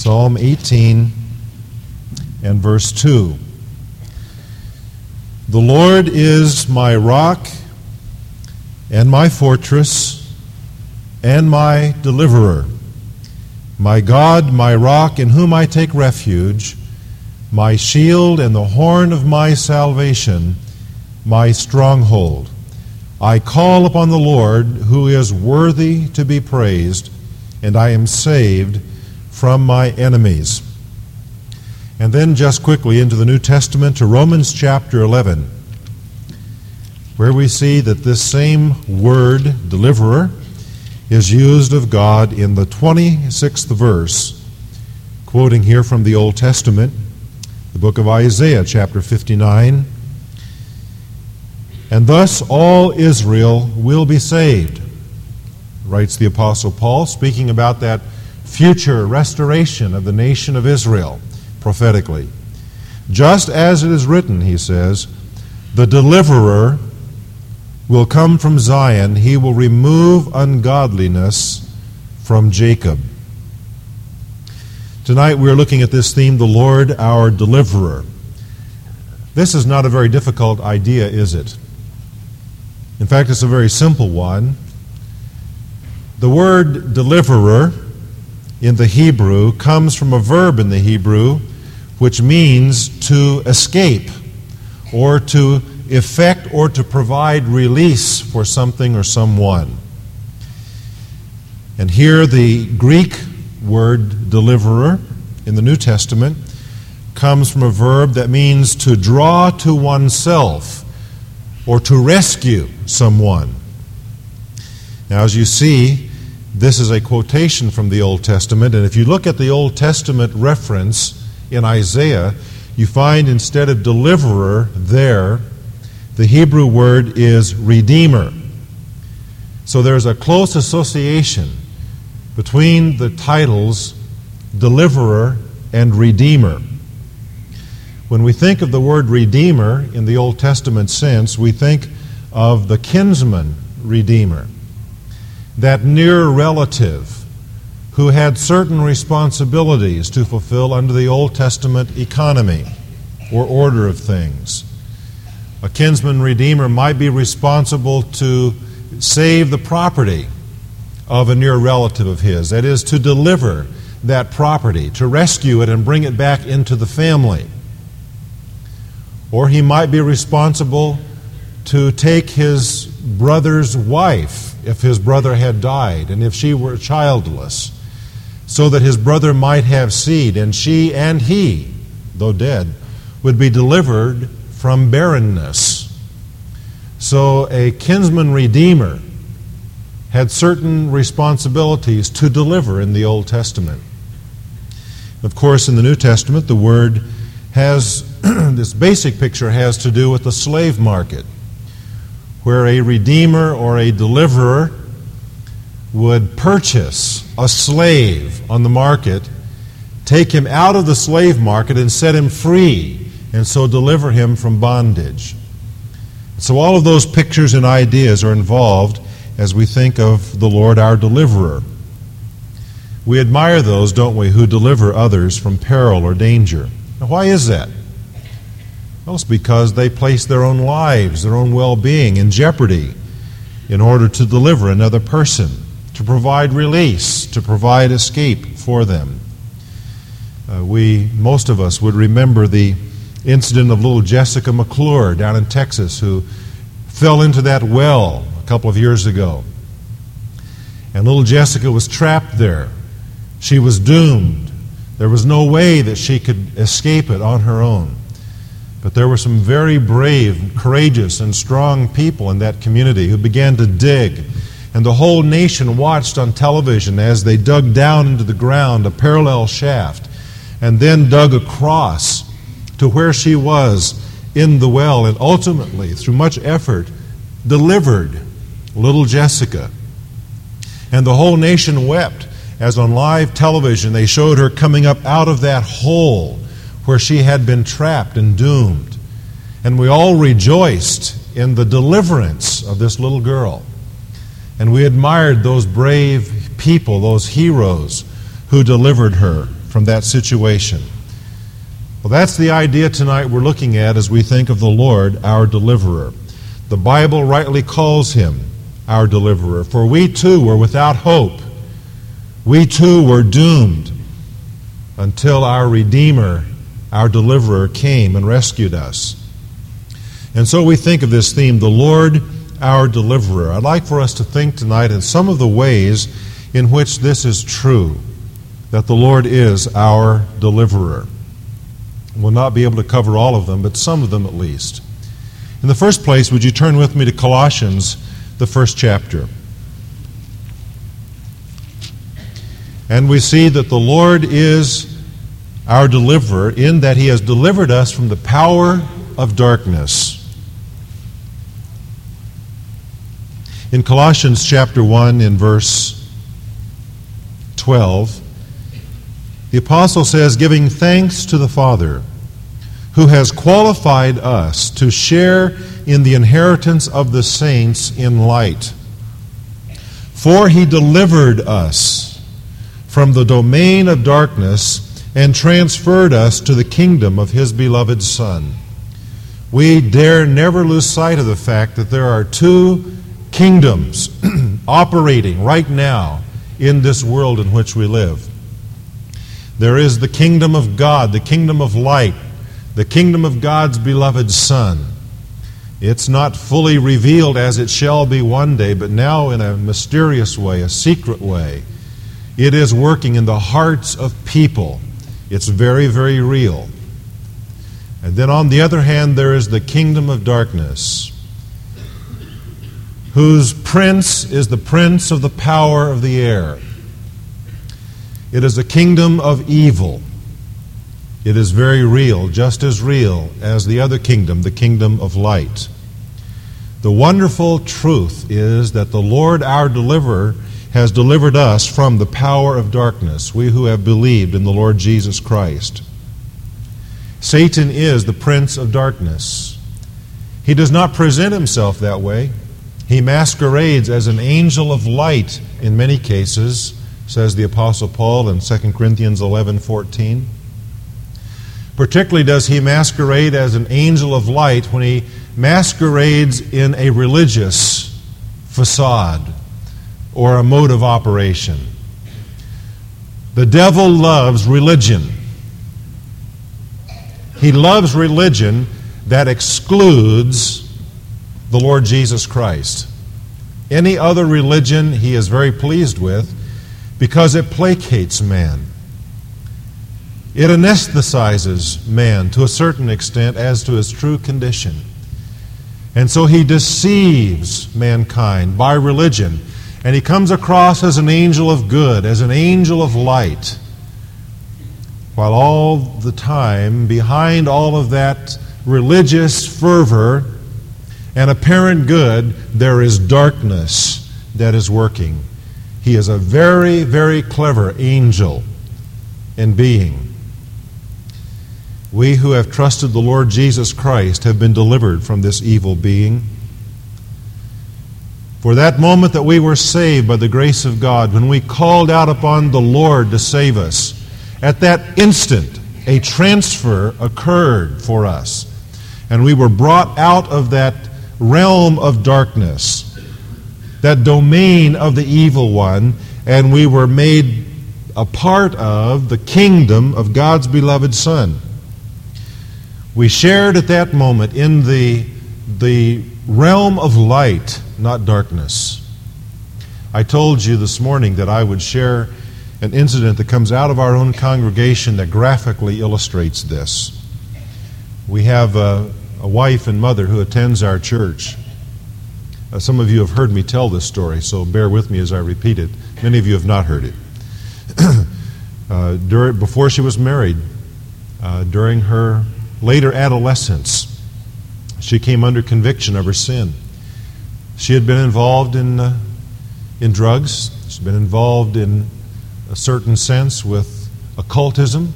Psalm 18 and verse 2. The Lord is my rock and my fortress and my deliverer, my God, my rock, in whom I take refuge, my shield and the horn of my salvation, my stronghold. I call upon the Lord, who is worthy to be praised, and I am saved from my enemies. And then, just quickly, into the New Testament to Romans chapter 11, where we see that this same word, deliverer, is used of God in the 26th verse, quoting here from the Old Testament, the book of Isaiah, chapter 59. And thus all Israel will be saved, writes the Apostle Paul, speaking about that future restoration of the nation of Israel prophetically. Just as it is written, he says, the deliverer will come from Zion, he will remove ungodliness from Jacob. Tonight we're looking at this theme, the Lord our deliverer. This is not a very difficult idea, is it? In fact, it's a very simple one. The word deliverer in the Hebrew comes from a verb in the Hebrew which means to escape or to effect or to provide release for something or someone. And here the Greek word deliverer in the New Testament comes from a verb that means to draw to oneself or to rescue someone. Now, as you see, this is a quotation from the Old Testament, and if you look at the Old Testament reference in Isaiah, you find instead of deliverer there, the Hebrew word is redeemer. So there's a close association between the titles deliverer and redeemer. When we think of the word redeemer in the Old Testament sense, we think of the kinsman redeemer that near relative who had certain responsibilities to fulfill under the Old Testament economy or order of things. A kinsman redeemer might be responsible to save the property of a near relative of his, that is, to deliver that property, to rescue it and bring it back into the family. Or he might be responsible to take his brother's wife if his brother had died and if she were childless, so that his brother might have seed, and she and he, though dead, would be delivered from barrenness. So a kinsman redeemer had certain responsibilities to deliver in the Old Testament. Of course, in the New Testament, the word has this basic picture has to do with the slave market where a redeemer or a deliverer would purchase a slave on the market, take him out of the slave market, and set him free, and so deliver him from bondage. So, all of those pictures and ideas are involved as we think of the Lord our deliverer. We admire those, don't we, who deliver others from peril or danger. Now, why is that? It's because they place their own lives, their own well being in jeopardy in order to deliver another person, to provide release, to provide escape for them. Uh, we, most of us, would remember the incident of little Jessica McClure down in Texas who fell into that well a couple of years ago. And little Jessica was trapped there. She was doomed. There was no way that she could escape it on her own. But there were some very brave, courageous, and strong people in that community who began to dig. And the whole nation watched on television as they dug down into the ground a parallel shaft and then dug across to where she was in the well and ultimately, through much effort, delivered little Jessica. And the whole nation wept as on live television they showed her coming up out of that hole where she had been trapped and doomed. And we all rejoiced in the deliverance of this little girl. And we admired those brave people, those heroes who delivered her from that situation. Well, that's the idea tonight we're looking at as we think of the Lord, our deliverer. The Bible rightly calls him our deliverer, for we too were without hope. We too were doomed until our Redeemer, our deliverer, came and rescued us. And so we think of this theme, the Lord, our deliverer. I'd like for us to think tonight in some of the ways in which this is true, that the Lord is our deliverer. We'll not be able to cover all of them, but some of them at least. In the first place, would you turn with me to Colossians, the first chapter? And we see that the Lord is our deliverer in that he has delivered us from the power of darkness. In Colossians chapter 1 in verse 12, the apostle says, giving thanks to the Father who has qualified us to share in the inheritance of the saints in light. For he delivered us from the domain of darkness and transferred us to the kingdom of his beloved Son. We dare never lose sight of the fact that there are two kingdoms operating right now in this world in which we live. There is the kingdom of God, the kingdom of light, the kingdom of God's beloved Son. It's not fully revealed as it shall be one day, but now in a mysterious way, a secret way. It is working in the hearts of people. It's very, very real. And then on the other hand, there is the kingdom of darkness, whose prince is the prince of the power of the air. It is a kingdom of evil. It is very real, just as real as the other kingdom, the kingdom of light. The wonderful truth is that the Lord our deliverer has delivered us from the power of darkness, we who have believed in the Lord Jesus Christ. Satan is the prince of darkness. He does not present himself that way. He masquerades as an angel of light in many cases, says the apostle Paul in 2 Corinthians 11:14. Particularly does he masquerade as an angel of light when he masquerades in a religious facade or a mode of operation. The devil loves religion. He loves religion that excludes the Lord Jesus Christ. Any other religion he is very pleased with because it placates man. It anesthetizes man to a certain extent as to his true condition. And so he deceives mankind by religion. And he comes across as an angel of good, as an angel of light. While all the time, behind all of that religious fervor and apparent good, there is darkness that is working. He is a very, very clever angel and being. We who have trusted the Lord Jesus Christ have been delivered from this evil being. For that moment that we were saved by the grace of God, when we called out upon the Lord to save us, at that instant, a transfer occurred for us. And we were brought out of that realm of darkness, that domain of the evil one, and we were made a part of the kingdom of God's beloved Son. We shared at that moment in the, the realm of light, not darkness. I told you this morning that I would share an incident that comes out of our own congregation that graphically illustrates this. We have a, a wife and mother who attends our church. Uh, some of you have heard me tell this story, so bear with me as I repeat it. Many of you have not heard it. uh, during, before she was married, uh, during her later adolescence, she came under conviction of her sin. She had been involved in, uh, in drugs, she'd been involved in a certain sense with occultism,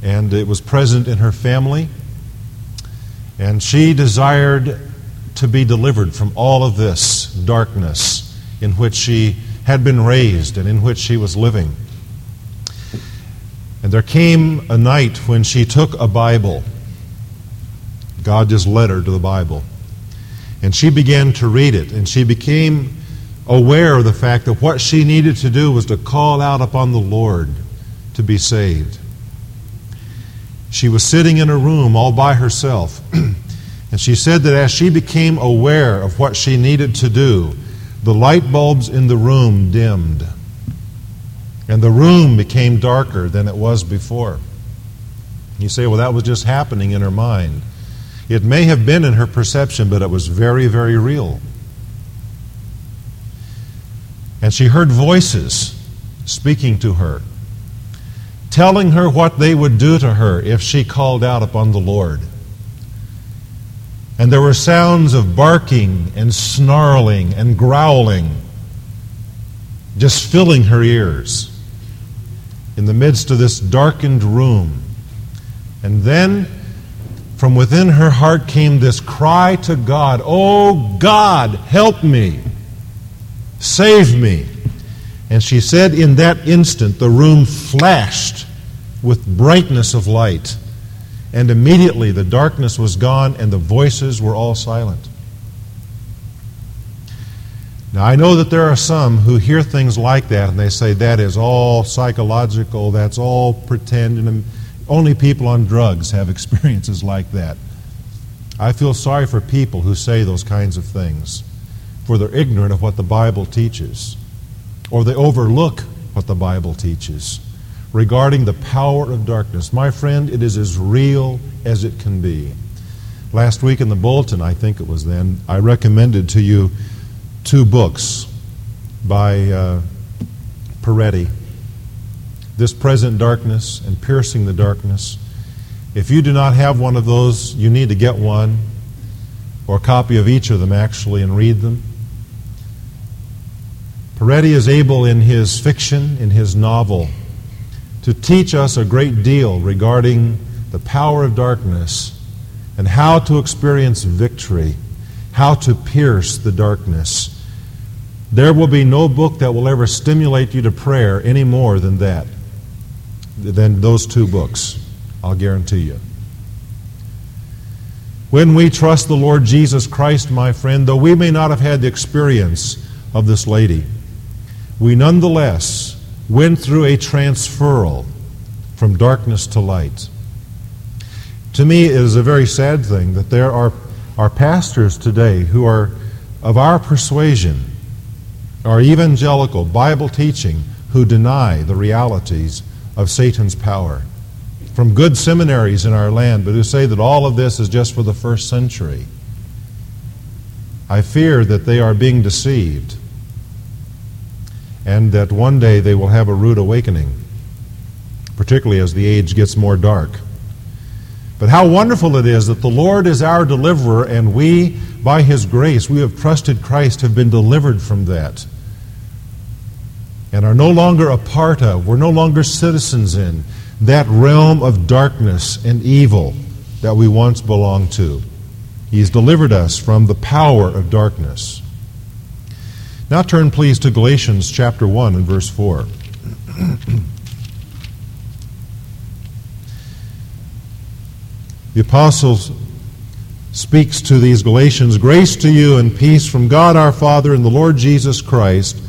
and it was present in her family. And she desired to be delivered from all of this darkness in which she had been raised and in which she was living. And there came a night when she took a Bible. God just led her to the Bible. And she began to read it, and she became aware of the fact that what she needed to do was to call out upon the Lord to be saved. She was sitting in a room all by herself, and she said that as she became aware of what she needed to do, the light bulbs in the room dimmed, and the room became darker than it was before. You say, well, that was just happening in her mind. It may have been in her perception, but it was very, very real. And she heard voices speaking to her, telling her what they would do to her if she called out upon the Lord. And there were sounds of barking and snarling and growling just filling her ears in the midst of this darkened room. And then from within her heart came this cry to God Oh, God, help me! Save me! And she said, in that instant, the room flashed with brightness of light. And immediately the darkness was gone and the voices were all silent. Now, I know that there are some who hear things like that and they say that is all psychological, that's all pretend, and only people on drugs have experiences like that. I feel sorry for people who say those kinds of things, for they're ignorant of what the Bible teaches, or they overlook what the Bible teaches regarding the power of darkness. My friend, it is as real as it can be. Last week in the bulletin, I think it was then, I recommended to you two books by uh, Peretti this present darkness and piercing the darkness. If you do not have one of those, you need to get one or a copy of each of them actually and read them. Peretti is able in his fiction, in his novel, to teach us a great deal regarding the power of darkness and how to experience victory, how to pierce the darkness. There will be no book that will ever stimulate you to prayer any more than that than those two books, I'll guarantee you. When we trust the Lord Jesus Christ, my friend, though we may not have had the experience of this lady, we nonetheless went through a transferal from darkness to light. To me, it is a very sad thing that there are, are pastors today who are of our persuasion, are evangelical, Bible teaching, who deny the realities of Satan's power from good seminaries in our land, but who say that all of this is just for the first century. I fear that they are being deceived and that one day they will have a rude awakening, particularly as the age gets more dark. But how wonderful it is that the Lord is our deliverer, and we, by His grace, we have trusted Christ, have been delivered from that and are no longer a part of, we're no longer citizens in that realm of darkness and evil that we once belonged to. He's delivered us from the power of darkness. Now turn, please, to Galatians chapter 1 and verse 4. the apostle speaks to these Galatians Grace to you and peace from God our Father and the Lord Jesus Christ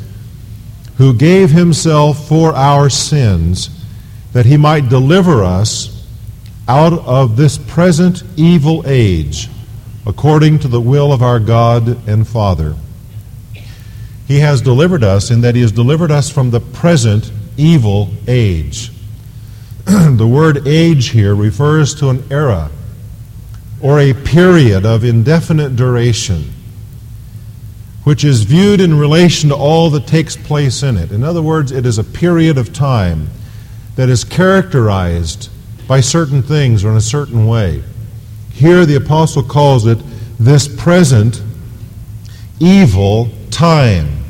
who gave himself for our sins, that he might deliver us out of this present evil age, according to the will of our God and Father. He has delivered us in that he has delivered us from the present evil age. the word age here refers to an era or a period of indefinite duration which is viewed in relation to all that takes place in it. In other words, it is a period of time that is characterized by certain things or in a certain way. Here, the apostle calls it this present evil time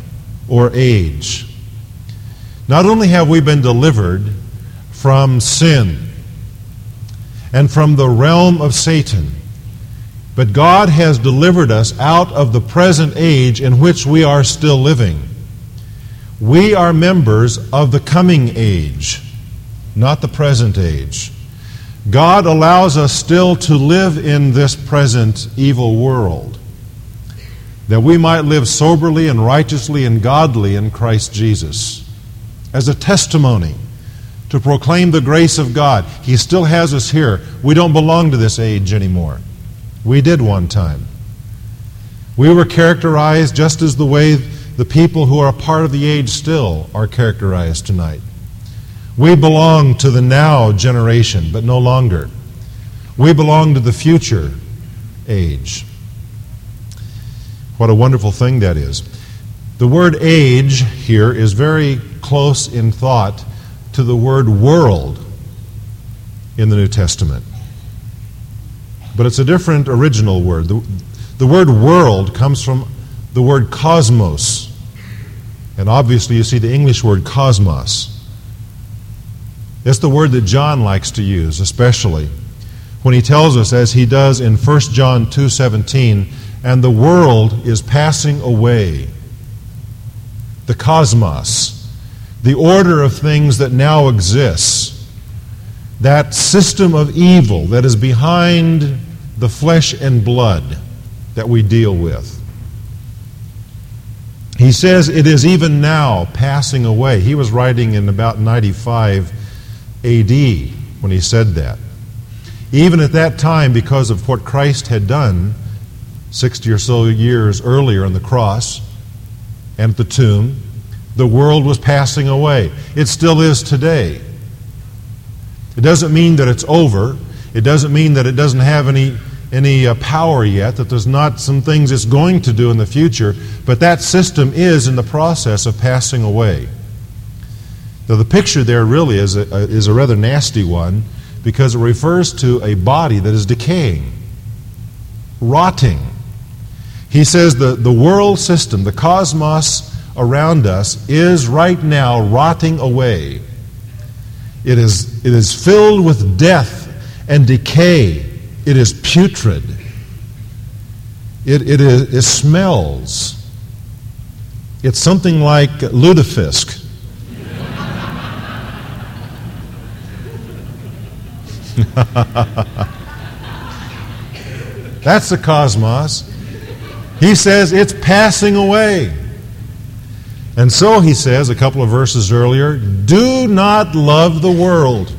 or age. Not only have we been delivered from sin and from the realm of Satan, but God has delivered us out of the present age in which we are still living. We are members of the coming age. not the present age. God allows us still to live in this present evil world, that we might live soberly and righteously and godly in Christ Jesus as a testimony to proclaim the grace of God. He still has us here. We don't belong to this age anymore. We did one time. We were characterized just as the way the people who are a part of the age still are characterized tonight. We belong to the now generation, but no longer. We belong to the future age. What a wonderful thing that is. The word age here is very close in thought to the word world in the New Testament. But it's a different original word. The, the word world comes from the word cosmos. And obviously, you see the English word cosmos. It's the word that John likes to use, especially when he tells us, as he does in 1 John 2:17, and the world is passing away. The cosmos, the order of things that now exists, that system of evil that is behind the flesh and blood that we deal with. He says it is even now passing away. He was writing in about 95 AD when he said that. Even at that time, because of what Christ had done 60 or so years earlier on the cross and at the tomb, the world was passing away. It still is today. It doesn't mean that it's over. It doesn't mean that it doesn't have any, any uh, power yet, that there's not some things it's going to do in the future, but that system is in the process of passing away. Now, the picture there really is a, is a rather nasty one because it refers to a body that is decaying, rotting. He says the, the world system, the cosmos around us, is right now rotting away. It is, it is filled with death and decay. It is putrid. It, it, is, it smells. It's something like lutefisk. That's the cosmos. He says it's passing away. And so he says, a couple of verses earlier, do not love the world.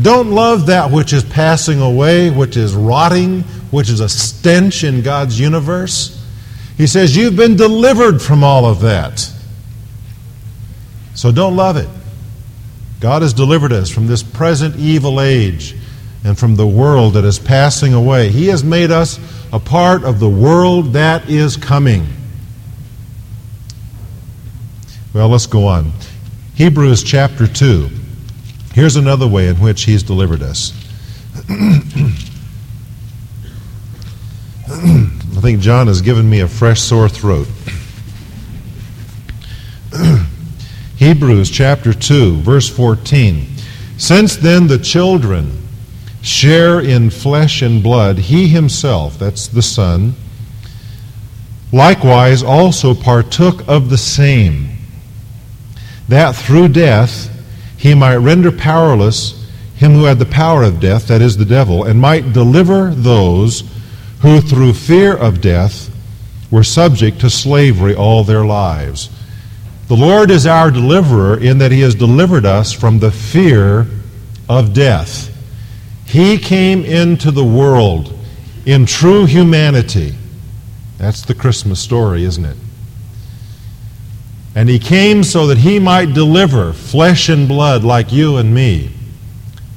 Don't love that which is passing away, which is rotting, which is a stench in God's universe. He says, You've been delivered from all of that. So don't love it. God has delivered us from this present evil age and from the world that is passing away. He has made us a part of the world that is coming. Well, let's go on. Hebrews chapter 2. Here's another way in which He's delivered us. I think John has given me a fresh sore throat. Hebrews chapter 2, verse 14. Since then the children share in flesh and blood, he himself, that's the Son, likewise also partook of the same, that through death he might render powerless him who had the power of death, that is the devil, and might deliver those who through fear of death were subject to slavery all their lives. The Lord is our deliverer in that He has delivered us from the fear of death. He came into the world in true humanity. That's the Christmas story, isn't it? And He came so that He might deliver flesh and blood like you and me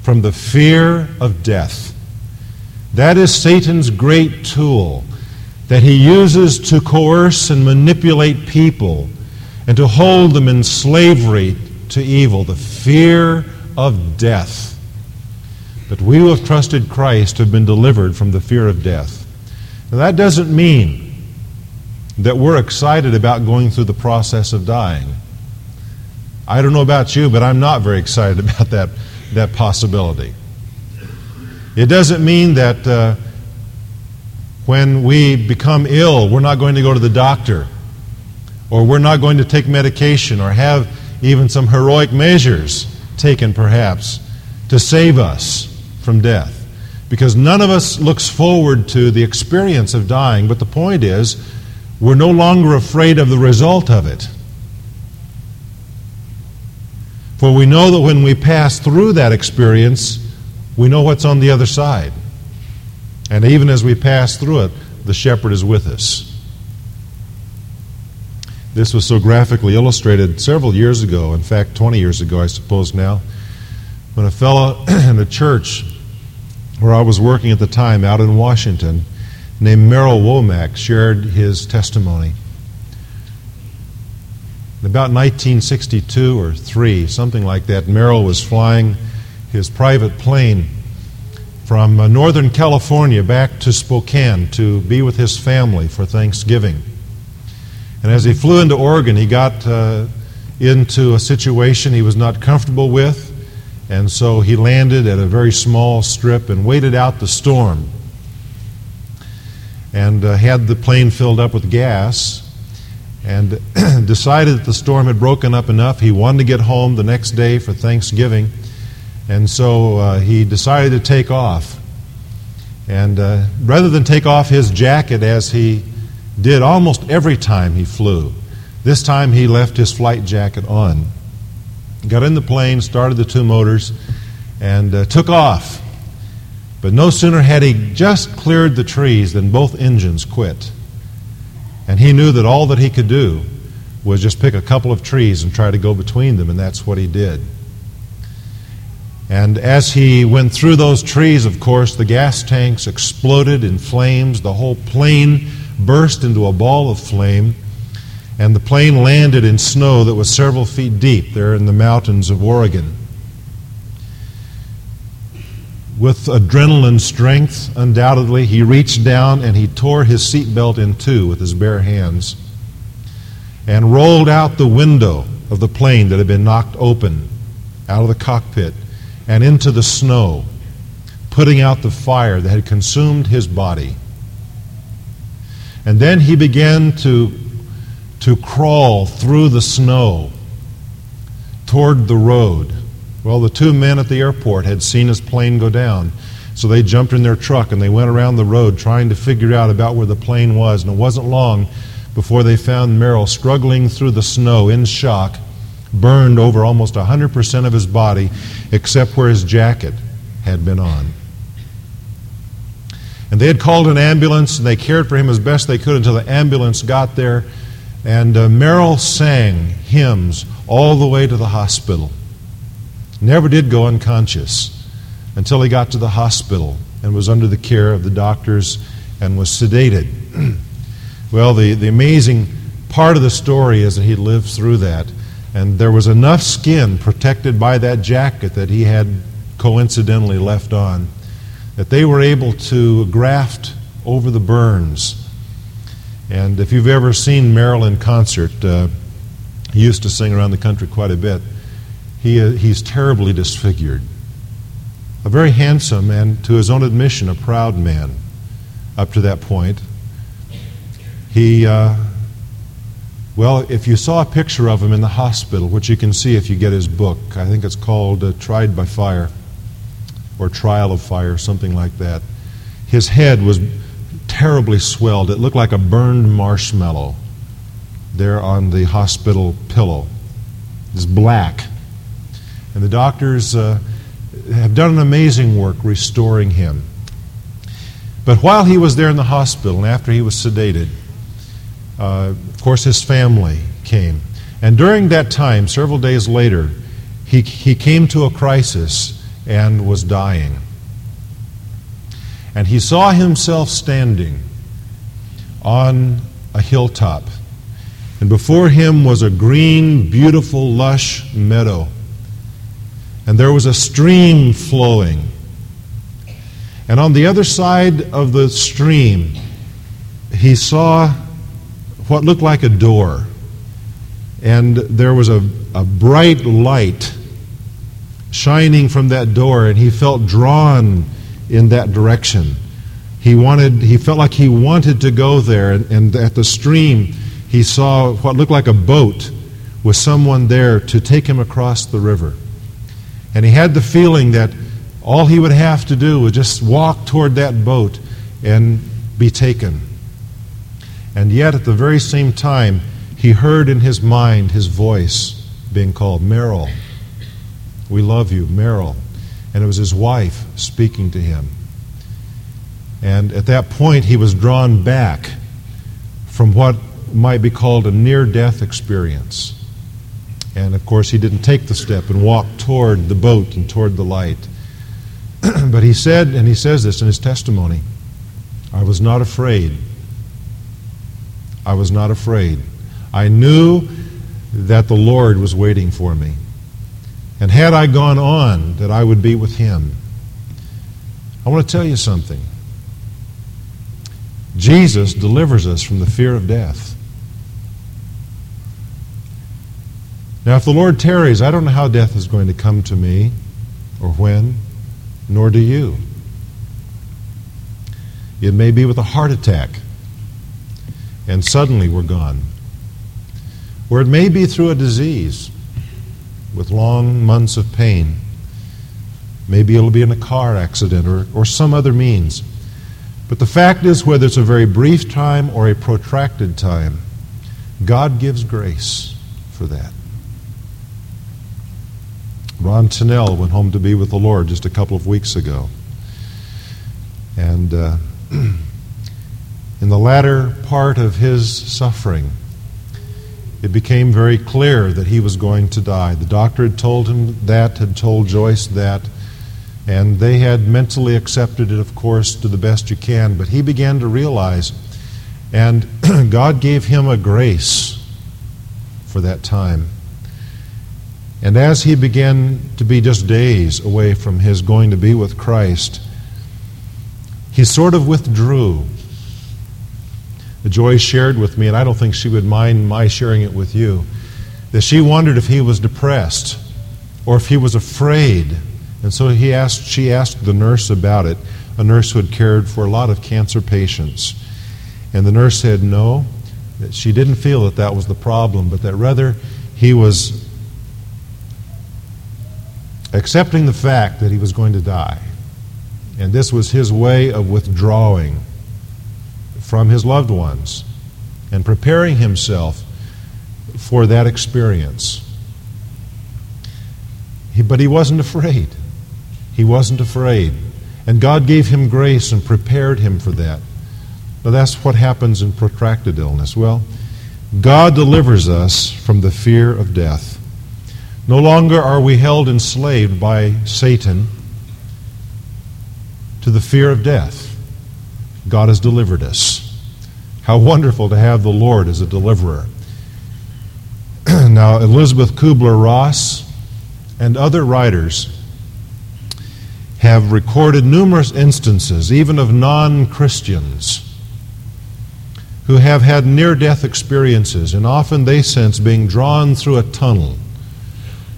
from the fear of death. That is Satan's great tool that he uses to coerce and manipulate people and to hold them in slavery to evil, the fear of death. But we who have trusted Christ have been delivered from the fear of death. Now, that doesn't mean that we're excited about going through the process of dying. I don't know about you, but I'm not very excited about that, that possibility. It doesn't mean that uh, when we become ill, we're not going to go to the doctor or we're not going to take medication or have even some heroic measures taken, perhaps, to save us from death. Because none of us looks forward to the experience of dying, but the point is, we're no longer afraid of the result of it. For we know that when we pass through that experience, we know what's on the other side. And even as we pass through it, the shepherd is with us. This was so graphically illustrated several years ago, in fact, 20 years ago, I suppose now, when a fellow in a church where I was working at the time out in Washington named Merrill Womack shared his testimony. About 1962 or 3, something like that, Merrill was flying his private plane from uh, Northern California back to Spokane to be with his family for Thanksgiving. And as he flew into Oregon, he got uh, into a situation he was not comfortable with, and so he landed at a very small strip and waited out the storm and uh, had the plane filled up with gas and decided that the storm had broken up enough. He wanted to get home the next day for Thanksgiving. And so uh, he decided to take off. And uh, rather than take off his jacket as he did almost every time he flew, this time he left his flight jacket on. Got in the plane, started the two motors, and uh, took off. But no sooner had he just cleared the trees than both engines quit. And he knew that all that he could do was just pick a couple of trees and try to go between them, and that's what he did. And as he went through those trees, of course, the gas tanks exploded in flames. The whole plane burst into a ball of flame. And the plane landed in snow that was several feet deep there in the mountains of Oregon. With adrenaline strength, undoubtedly, he reached down and he tore his seatbelt in two with his bare hands and rolled out the window of the plane that had been knocked open out of the cockpit and into the snow, putting out the fire that had consumed his body. And then he began to, to crawl through the snow toward the road. Well, the two men at the airport had seen his plane go down. So they jumped in their truck and they went around the road trying to figure out about where the plane was. And it wasn't long before they found Merrill struggling through the snow in shock burned over almost 100% of his body, except where his jacket had been on. And they had called an ambulance, and they cared for him as best they could until the ambulance got there. And uh, Merrill sang hymns all the way to the hospital. Never did go unconscious until he got to the hospital and was under the care of the doctors and was sedated. well, the, the amazing part of the story is that he lived through that. And there was enough skin protected by that jacket that he had coincidentally left on that they were able to graft over the burns. And if you've ever seen Merrill in concert, uh, he used to sing around the country quite a bit. He, uh, he's terribly disfigured. A very handsome and, to his own admission, a proud man up to that point. He. Uh, well, if you saw a picture of him in the hospital, which you can see if you get his book, I think it's called uh, Tried by Fire or Trial of Fire, something like that. His head was terribly swelled. It looked like a burned marshmallow there on the hospital pillow. It's black. And the doctors uh, have done an amazing work restoring him. But while he was there in the hospital and after he was sedated, uh, of course, his family came. And during that time, several days later, he, he came to a crisis and was dying. And he saw himself standing on a hilltop. And before him was a green, beautiful, lush meadow. And there was a stream flowing. And on the other side of the stream, he saw what looked like a door. And there was a, a bright light shining from that door, and he felt drawn in that direction. He wanted he felt like he wanted to go there, and, and at the stream he saw what looked like a boat with someone there to take him across the river. And he had the feeling that all he would have to do was just walk toward that boat and be taken. And yet, at the very same time, he heard in his mind his voice being called Merrill. We love you, Merrill. And it was his wife speaking to him. And at that point, he was drawn back from what might be called a near death experience. And of course, he didn't take the step and walk toward the boat and toward the light. but he said, and he says this in his testimony I was not afraid. I was not afraid. I knew that the Lord was waiting for me. And had I gone on, that I would be with him. I want to tell you something. Jesus delivers us from the fear of death. Now, if the Lord tarries, I don't know how death is going to come to me or when, nor do you. It may be with a heart attack, and suddenly we're gone. Or it may be through a disease with long months of pain. Maybe it'll be in a car accident or, or some other means. But the fact is, whether it's a very brief time or a protracted time, God gives grace for that. Ron Tennell went home to be with the Lord just a couple of weeks ago. And uh, in the latter part of his suffering, it became very clear that he was going to die. The doctor had told him that, had told Joyce that. And they had mentally accepted it, of course, to the best you can. But he began to realize, and God gave him a grace for that time. And as he began to be just days away from his going to be with Christ, he sort of withdrew. The joy shared with me, and I don't think she would mind my sharing it with you, that she wondered if he was depressed or if he was afraid and so he asked, she asked the nurse about it, a nurse who had cared for a lot of cancer patients. And the nurse said no, that she didn't feel that that was the problem, but that rather he was accepting the fact that he was going to die. And this was his way of withdrawing from his loved ones and preparing himself for that experience. He, but he wasn't afraid. He wasn't afraid. And God gave him grace and prepared him for that. But that's what happens in protracted illness. Well, God delivers us from the fear of death. No longer are we held enslaved by Satan to the fear of death. God has delivered us. How wonderful to have the Lord as a deliverer. now, Elizabeth Kubler Ross and other writers have recorded numerous instances, even of non Christians, who have had near death experiences, and often they sense being drawn through a tunnel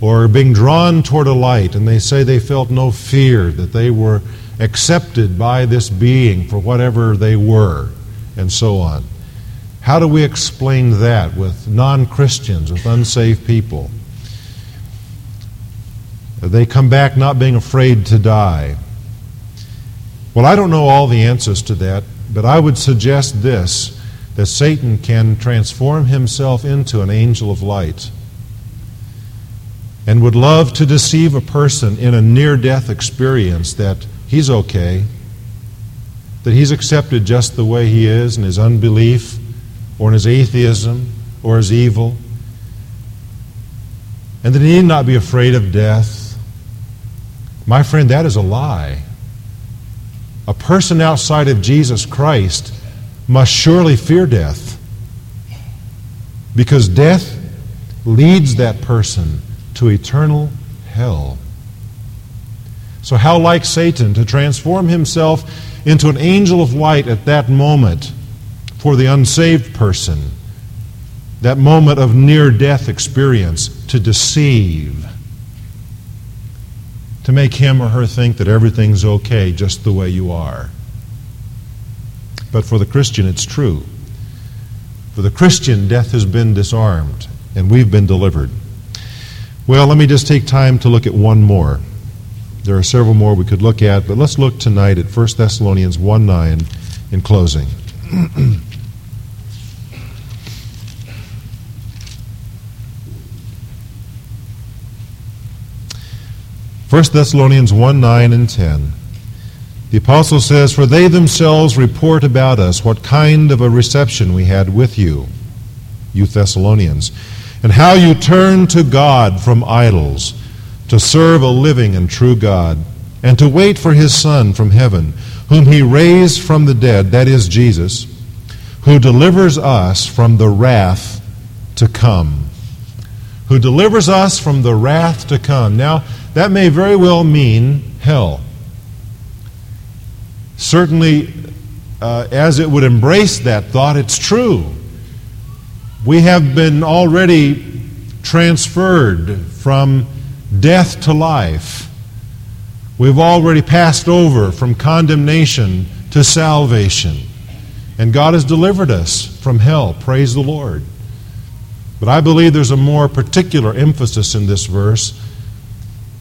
or being drawn toward a light, and they say they felt no fear, that they were accepted by this being for whatever they were, and so on. How do we explain that with non Christians, with unsaved people? They come back not being afraid to die. Well, I don't know all the answers to that, but I would suggest this that Satan can transform himself into an angel of light and would love to deceive a person in a near death experience that he's okay, that he's accepted just the way he is in his unbelief or in his atheism or his evil, and that he need not be afraid of death my friend, that is a lie. A person outside of Jesus Christ must surely fear death because death leads that person to eternal hell. So, how like Satan to transform himself into an angel of light at that moment for the unsaved person, that moment of near death experience to deceive to make him or her think that everything's okay just the way you are. But for the Christian, it's true. For the Christian, death has been disarmed and we've been delivered. Well, let me just take time to look at one more. There are several more we could look at, but let's look tonight at 1 Thessalonians 1 9 in closing. 1 Thessalonians 1 9 and 10. The apostle says, For they themselves report about us what kind of a reception we had with you, you Thessalonians, and how you turned to God from idols to serve a living and true God, and to wait for his Son from heaven, whom he raised from the dead, that is Jesus, who delivers us from the wrath to come. Who delivers us from the wrath to come. Now, that may very well mean hell. Certainly, uh, as it would embrace that thought, it's true. We have been already transferred from death to life. We've already passed over from condemnation to salvation. And God has delivered us from hell. Praise the Lord. But I believe there's a more particular emphasis in this verse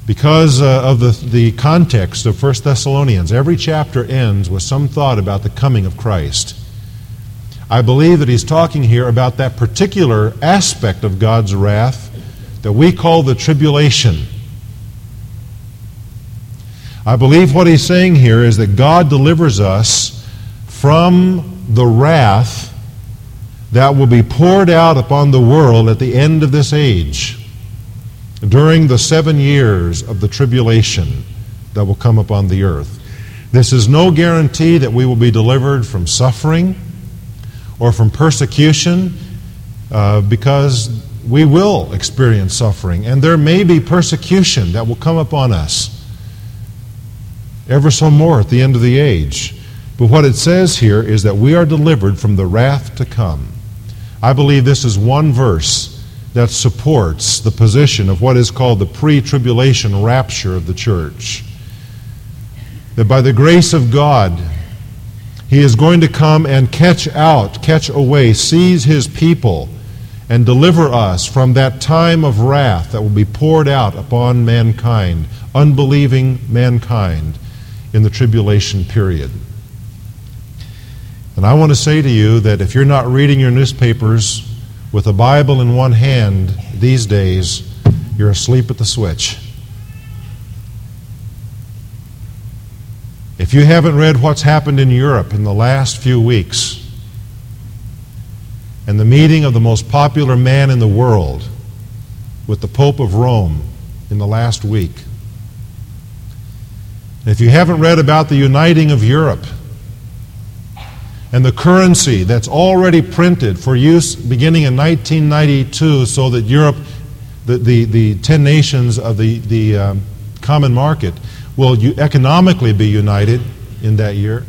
because uh, of the, the context of 1 Thessalonians, every chapter ends with some thought about the coming of Christ. I believe that he's talking here about that particular aspect of God's wrath that we call the tribulation. I believe what he's saying here is that God delivers us from the wrath that will be poured out upon the world at the end of this age during the seven years of the tribulation that will come upon the earth. This is no guarantee that we will be delivered from suffering or from persecution uh, because we will experience suffering and there may be persecution that will come upon us ever so more at the end of the age. But what it says here is that we are delivered from the wrath to come. I believe this is one verse that supports the position of what is called the pre tribulation rapture of the church. That by the grace of God, He is going to come and catch out, catch away, seize His people, and deliver us from that time of wrath that will be poured out upon mankind, unbelieving mankind, in the tribulation period. And I want to say to you that if you're not reading your newspapers, with a Bible in one hand these days, you're asleep at the switch. If you haven't read what's happened in Europe in the last few weeks, and the meeting of the most popular man in the world with the Pope of Rome in the last week, if you haven't read about the uniting of Europe, and the currency that's already printed for use beginning in 1992 so that Europe, the, the, the 10 nations of the, the um, common market, will economically be united in that year.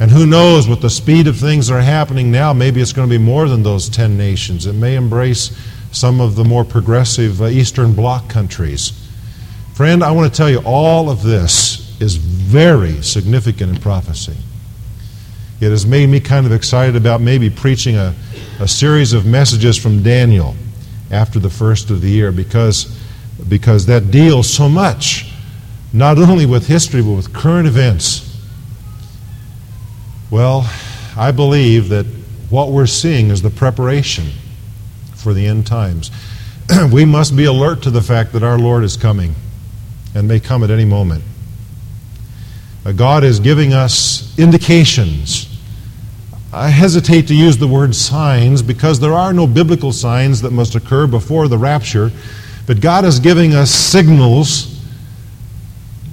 And who knows, with the speed of things that are happening now, maybe it's going to be more than those 10 nations. It may embrace some of the more progressive uh, Eastern Bloc countries. Friend, I want to tell you all of this is very significant in prophecy. It has made me kind of excited about maybe preaching a, a series of messages from Daniel after the first of the year because, because that deals so much, not only with history, but with current events. Well, I believe that what we're seeing is the preparation for the end times. we must be alert to the fact that our Lord is coming and may come at any moment. God is giving us indications I hesitate to use the word signs because there are no biblical signs that must occur before the rapture, but God is giving us signals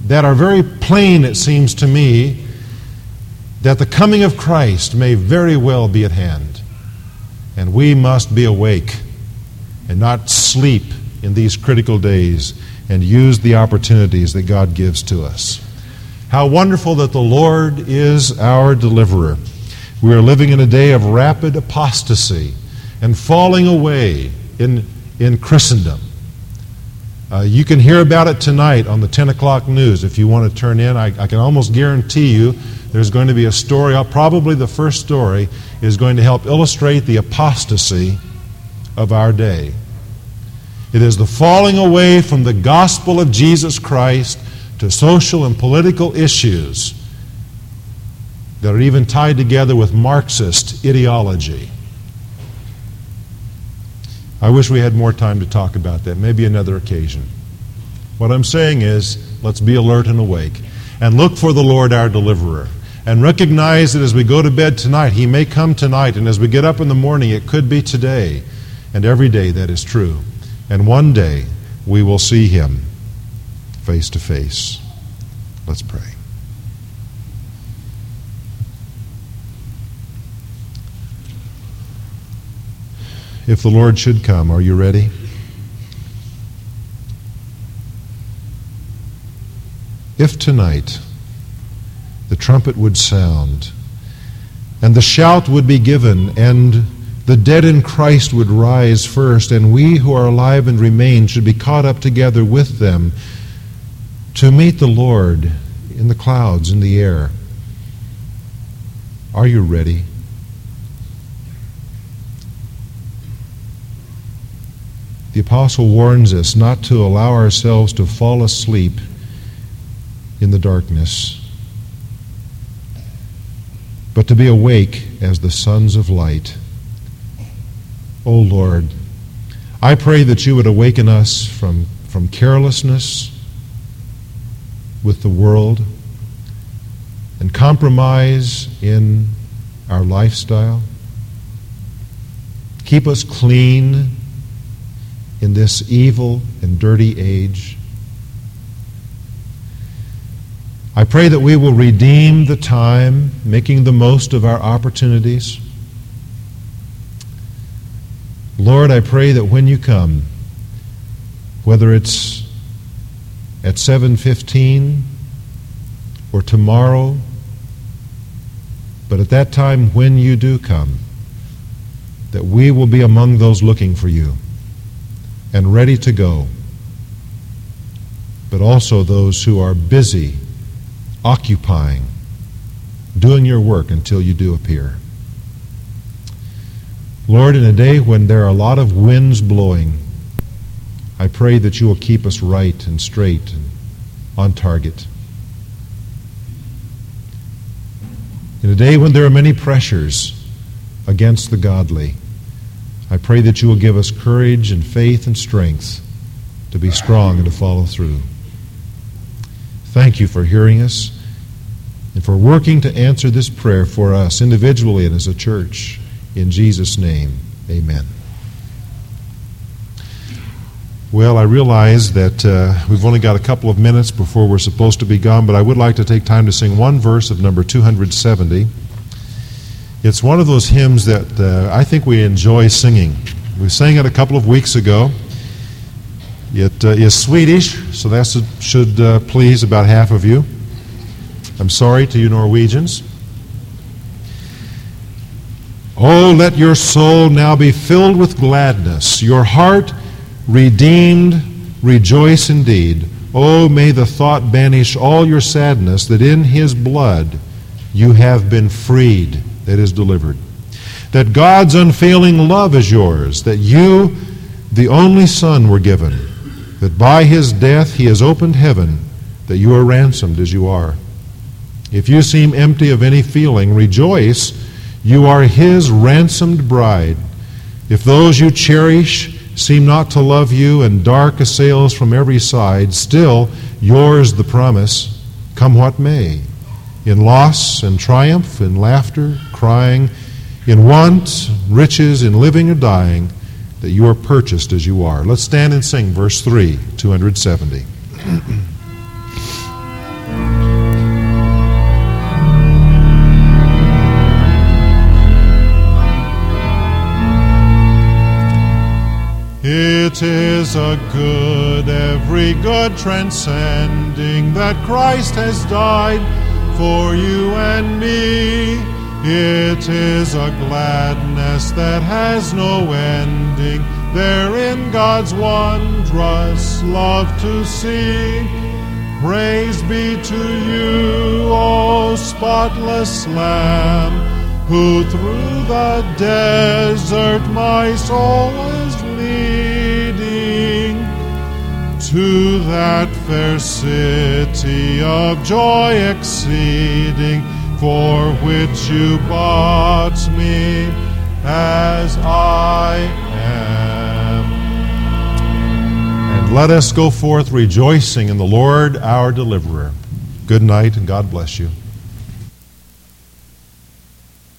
that are very plain, it seems to me, that the coming of Christ may very well be at hand. And we must be awake and not sleep in these critical days and use the opportunities that God gives to us. How wonderful that the Lord is our deliverer. We are living in a day of rapid apostasy and falling away in, in Christendom. Uh, you can hear about it tonight on the 10 o'clock news if you want to turn in. I, I can almost guarantee you there's going to be a story, uh, probably the first story, is going to help illustrate the apostasy of our day. It is the falling away from the gospel of Jesus Christ to social and political issues that are even tied together with Marxist ideology. I wish we had more time to talk about that, maybe another occasion. What I'm saying is, let's be alert and awake and look for the Lord our deliverer. And recognize that as we go to bed tonight, He may come tonight, and as we get up in the morning, it could be today. And every day that is true. And one day we will see Him face to face. Let's pray. If the Lord should come, are you ready? If tonight the trumpet would sound, and the shout would be given, and the dead in Christ would rise first, and we who are alive and remain should be caught up together with them to meet the Lord in the clouds, in the air. Are you ready? The apostle warns us not to allow ourselves to fall asleep in the darkness, but to be awake as the sons of light. O oh Lord, I pray that you would awaken us from, from carelessness with the world and compromise in our lifestyle. Keep us clean in this evil and dirty age. I pray that we will redeem the time, making the most of our opportunities. Lord, I pray that when you come, whether it's at 7:15 or tomorrow, but at that time when you do come, that we will be among those looking for you and ready to go, but also those who are busy occupying, doing your work until you do appear. Lord, in a day when there are a lot of winds blowing, I pray that you will keep us right and straight and on target. In a day when there are many pressures against the godly, I pray that you will give us courage and faith and strength to be strong and to follow through. Thank you for hearing us and for working to answer this prayer for us individually and as a church. In Jesus' name, amen. Well, I realize that uh, we've only got a couple of minutes before we're supposed to be gone, but I would like to take time to sing one verse of number 270. It's one of those hymns that uh, I think we enjoy singing. We sang it a couple of weeks ago. It uh, is Swedish, so that should uh, please about half of you. I'm sorry to you Norwegians. Oh, let your soul now be filled with gladness, your heart redeemed, rejoice indeed. Oh, may the thought banish all your sadness that in his blood you have been freed, that is delivered. That God's unfailing love is yours, that you, the only Son, were given that by his death he has opened heaven, that you are ransomed as you are. If you seem empty of any feeling, rejoice, you are his ransomed bride. If those you cherish seem not to love you and dark assails from every side, still yours the promise, come what may. In loss and triumph, in laughter, crying, in want, riches, in living or dying, that you are purchased as you are. Let's stand and sing verse 3, 270. It is a good, every good transcending that Christ has died for you and me. It is a gladness that has no ending, therein God's wondrous love to see. Praise be to you, O spotless Lamb, who through the desert my soul is leading. to that fair city of joy exceeding, for which you bought me as I am. And let us go forth rejoicing in the Lord our deliverer. Good night, and God bless you.